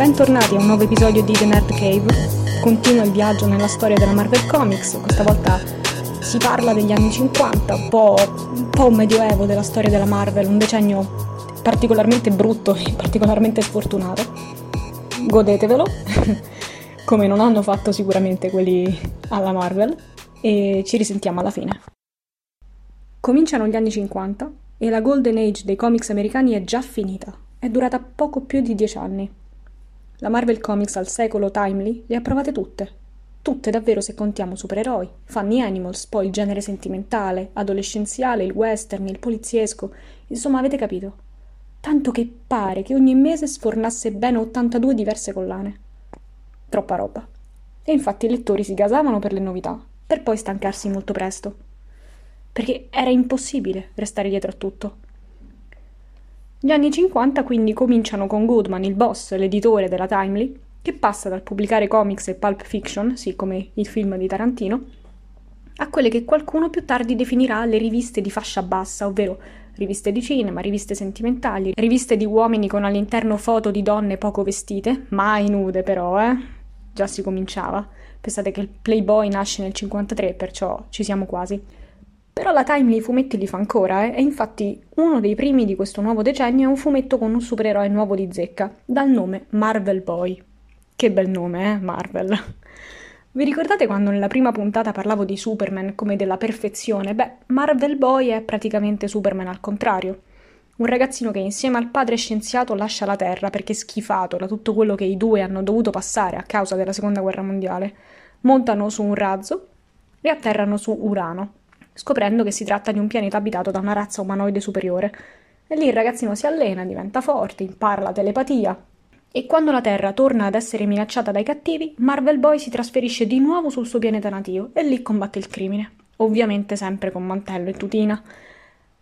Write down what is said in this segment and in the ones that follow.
bentornati a un nuovo episodio di The Nerd Cave. Continua il viaggio nella storia della Marvel Comics, questa volta si parla degli anni 50, un po', un po' medioevo della storia della Marvel, un decennio particolarmente brutto e particolarmente sfortunato. Godetevelo, come non hanno fatto sicuramente quelli alla Marvel, e ci risentiamo alla fine. Cominciano gli anni 50 e la Golden Age dei comics americani è già finita. È durata poco più di dieci anni. La Marvel Comics al secolo Timely le ha provate tutte. Tutte davvero se contiamo supereroi, funny animals, poi il genere sentimentale, adolescenziale, il western, il poliziesco, insomma avete capito. Tanto che pare che ogni mese sfornasse ben 82 diverse collane. Troppa roba. E infatti i lettori si gasavano per le novità, per poi stancarsi molto presto. Perché era impossibile restare dietro a tutto. Gli anni 50 quindi cominciano con Goodman, il boss, l'editore della Timely, che passa dal pubblicare comics e pulp fiction, sì come il film di Tarantino, a quelle che qualcuno più tardi definirà le riviste di fascia bassa, ovvero riviste di cinema, riviste sentimentali, riviste di uomini con all'interno foto di donne poco vestite, mai nude però, eh? Già si cominciava. Pensate che il Playboy nasce nel 53, perciò ci siamo quasi. Però la Timely i fumetti li fa ancora, eh? e infatti uno dei primi di questo nuovo decennio è un fumetto con un supereroe nuovo di zecca, dal nome Marvel Boy. Che bel nome, eh? Marvel. Vi ricordate quando nella prima puntata parlavo di Superman come della perfezione? Beh, Marvel Boy è praticamente Superman al contrario. Un ragazzino che insieme al padre scienziato lascia la Terra perché schifato da tutto quello che i due hanno dovuto passare a causa della Seconda Guerra Mondiale. Montano su un razzo e atterrano su Urano, scoprendo che si tratta di un pianeta abitato da una razza umanoide superiore. E lì il ragazzino si allena, diventa forte, impara la telepatia. E quando la Terra torna ad essere minacciata dai cattivi, Marvel Boy si trasferisce di nuovo sul suo pianeta natio e lì combatte il crimine. Ovviamente sempre con mantello e tutina.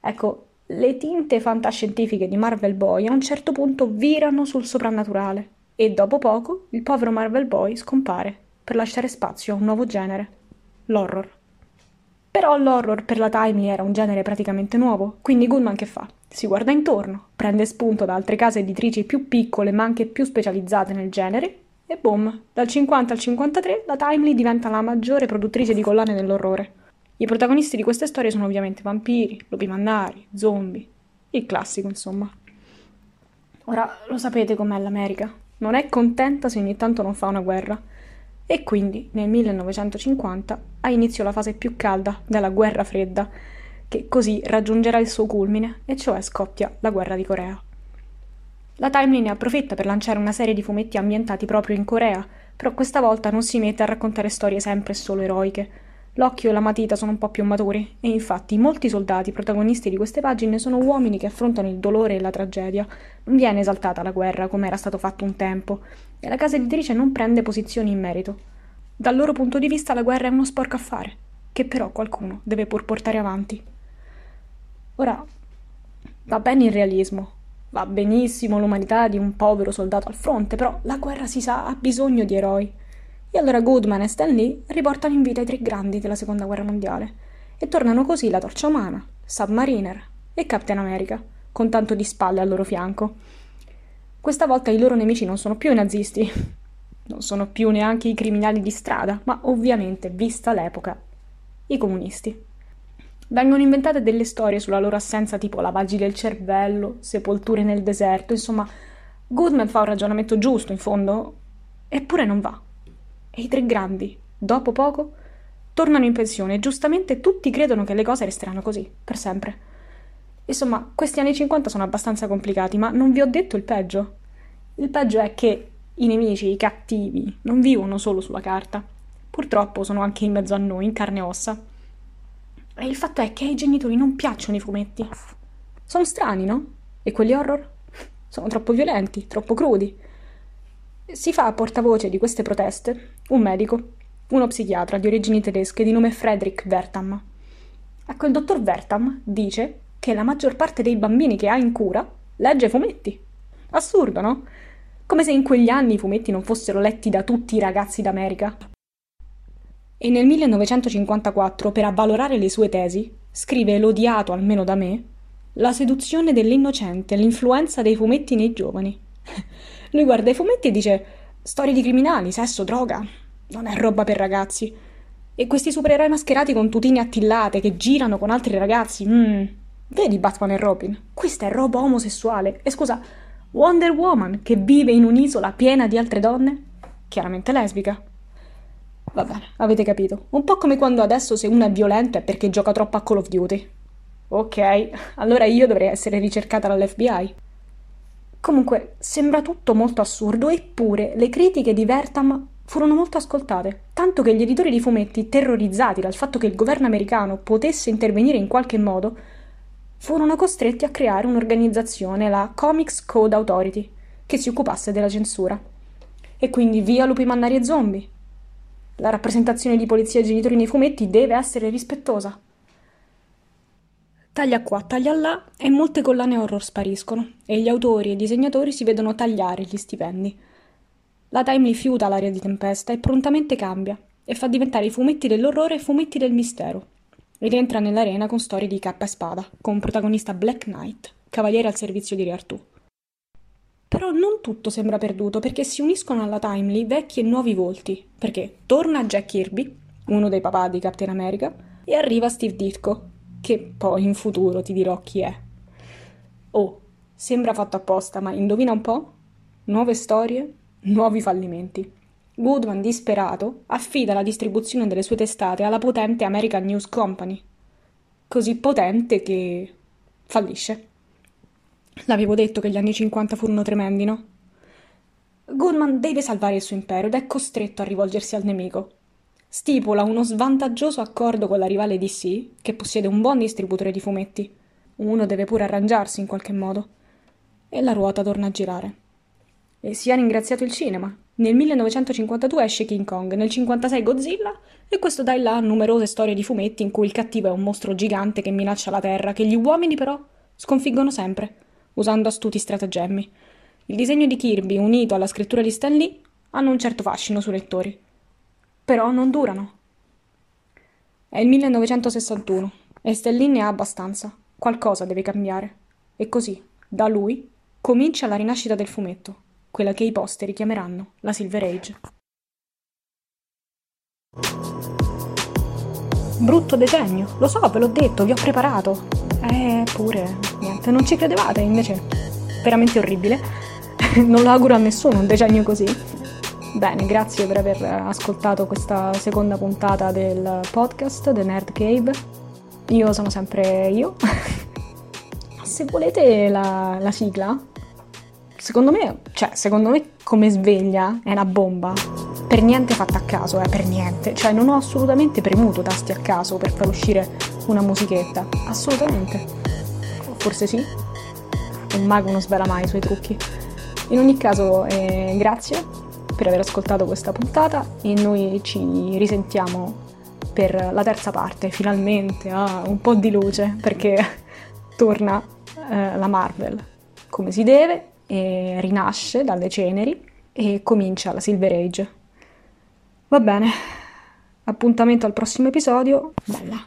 Ecco, le tinte fantascientifiche di Marvel Boy a un certo punto virano sul soprannaturale e dopo poco il povero Marvel Boy scompare per lasciare spazio a un nuovo genere, l'horror. Però l'horror per la Timely era un genere praticamente nuovo, quindi Goodman che fa? Si guarda intorno, prende spunto da altre case editrici più piccole ma anche più specializzate nel genere e boom, dal 50 al 53 la Timely diventa la maggiore produttrice di collane dell'orrore. I protagonisti di queste storie sono ovviamente vampiri, lupi mannari, zombie, il classico insomma. Ora lo sapete com'è l'America, non è contenta se ogni tanto non fa una guerra e quindi nel 1950 ha inizio la fase più calda della guerra fredda, che così raggiungerà il suo culmine, e cioè scoppia la guerra di Corea. La Timely ne approfitta per lanciare una serie di fumetti ambientati proprio in Corea, però questa volta non si mette a raccontare storie sempre solo eroiche. L'occhio e la matita sono un po' più maturi, e infatti molti soldati protagonisti di queste pagine sono uomini che affrontano il dolore e la tragedia. Non viene esaltata la guerra come era stato fatto un tempo, e la casa editrice non prende posizioni in merito. Dal loro punto di vista la guerra è uno sporco affare, che però qualcuno deve pur portare avanti. Ora, va bene il realismo, va benissimo l'umanità di un povero soldato al fronte, però la guerra si sa ha bisogno di eroi. E allora Goodman e Stan Lee riportano in vita i tre grandi della seconda guerra mondiale e tornano così la Torcia Umana, Submariner e Captain America, con tanto di spalle al loro fianco. Questa volta i loro nemici non sono più i nazisti, non sono più neanche i criminali di strada, ma ovviamente, vista l'epoca, i comunisti. Vengono inventate delle storie sulla loro assenza, tipo lavaggi del cervello, sepolture nel deserto, insomma, Goodman fa un ragionamento giusto in fondo, eppure non va. E i tre grandi, dopo poco, tornano in pensione e giustamente tutti credono che le cose resteranno così, per sempre. Insomma, questi anni 50 sono abbastanza complicati, ma non vi ho detto il peggio. Il peggio è che i nemici, i cattivi, non vivono solo sulla carta. Purtroppo sono anche in mezzo a noi, in carne e ossa. E il fatto è che ai genitori non piacciono i fumetti. Sono strani, no? E quelli horror? Sono troppo violenti, troppo crudi. Si fa portavoce di queste proteste un medico, uno psichiatra di origini tedesche di nome Frederick Vertam. Ecco, il dottor Vertam dice che la maggior parte dei bambini che ha in cura legge fumetti. Assurdo, no? Come se in quegli anni i fumetti non fossero letti da tutti i ragazzi d'America. E nel 1954, per avvalorare le sue tesi, scrive l'odiato almeno da me La seduzione dell'innocente, l'influenza dei fumetti nei giovani. Lui guarda i fumetti e dice storie di criminali, sesso, droga. Non è roba per ragazzi. E questi supereroi mascherati con tutine attillate che girano con altri ragazzi. Mm. Vedi Batman e Robin? Questa è roba omosessuale. E scusa, Wonder Woman che vive in un'isola piena di altre donne? Chiaramente lesbica. Va bene, avete capito. Un po' come quando adesso se uno è violento è perché gioca troppo a Call of Duty. Ok, allora io dovrei essere ricercata dall'FBI. Comunque, sembra tutto molto assurdo, eppure le critiche di Vertam furono molto ascoltate, tanto che gli editori di fumetti, terrorizzati dal fatto che il governo americano potesse intervenire in qualche modo, furono costretti a creare un'organizzazione, la Comics Code Authority, che si occupasse della censura. E quindi via lupi mannari e zombie. La rappresentazione di polizia e genitori nei fumetti deve essere rispettosa. Taglia qua, taglia là e molte collane horror spariscono e gli autori e i disegnatori si vedono tagliare gli stipendi. La Time rifiuta l'aria di tempesta e prontamente cambia e fa diventare i fumetti dell'orrore fumetti del mistero. Ed entra nell'arena con storie di cappa e spada, con protagonista Black Knight, cavaliere al servizio di Re Artù. Però non tutto sembra perduto perché si uniscono alla Timely vecchi e nuovi volti, perché torna Jack Kirby, uno dei papà di Captain America, e arriva Steve Ditko, che poi in futuro ti dirò chi è. Oh, sembra fatto apposta, ma indovina un po'? Nuove storie, nuovi fallimenti. Goodman, disperato, affida la distribuzione delle sue testate alla potente American News Company. Così potente che fallisce. L'avevo detto che gli anni 50 furono tremendi, no? Goodman deve salvare il suo impero ed è costretto a rivolgersi al nemico. Stipula uno svantaggioso accordo con la rivale DC, che possiede un buon distributore di fumetti. Uno deve pure arrangiarsi in qualche modo. E la ruota torna a girare e si è ringraziato il cinema. Nel 1952 esce King Kong, nel 1956 Godzilla e questo dà là numerose storie di fumetti in cui il cattivo è un mostro gigante che minaccia la Terra, che gli uomini però sconfiggono sempre, usando astuti stratagemmi. Il disegno di Kirby, unito alla scrittura di Stan Lee, hanno un certo fascino sui lettori. Però non durano. È il 1961 e Lee ne ha abbastanza. Qualcosa deve cambiare. E così, da lui, comincia la rinascita del fumetto quella che i posteri chiameranno la Silver Age. Brutto decennio, lo so, ve l'ho detto, vi ho preparato. Eh, pure, niente, non ci credevate, invece veramente orribile. non lo auguro a nessuno un decennio così. Bene, grazie per aver ascoltato questa seconda puntata del podcast The Nerd Cave. Io sono sempre io. Se volete la, la sigla, secondo me, cioè, secondo me come sveglia è una bomba. Per niente fatta a caso, eh, per niente. Cioè, non ho assolutamente premuto tasti a caso per far uscire una musichetta. Assolutamente. Forse sì. Un mago non svela mai i suoi trucchi. In ogni caso, eh, grazie per aver ascoltato questa puntata e noi ci risentiamo per la terza parte, finalmente, ah, un po' di luce, perché torna eh, la Marvel come si deve e rinasce dalle ceneri e comincia la Silver Age. Va bene, appuntamento al prossimo episodio. Bella.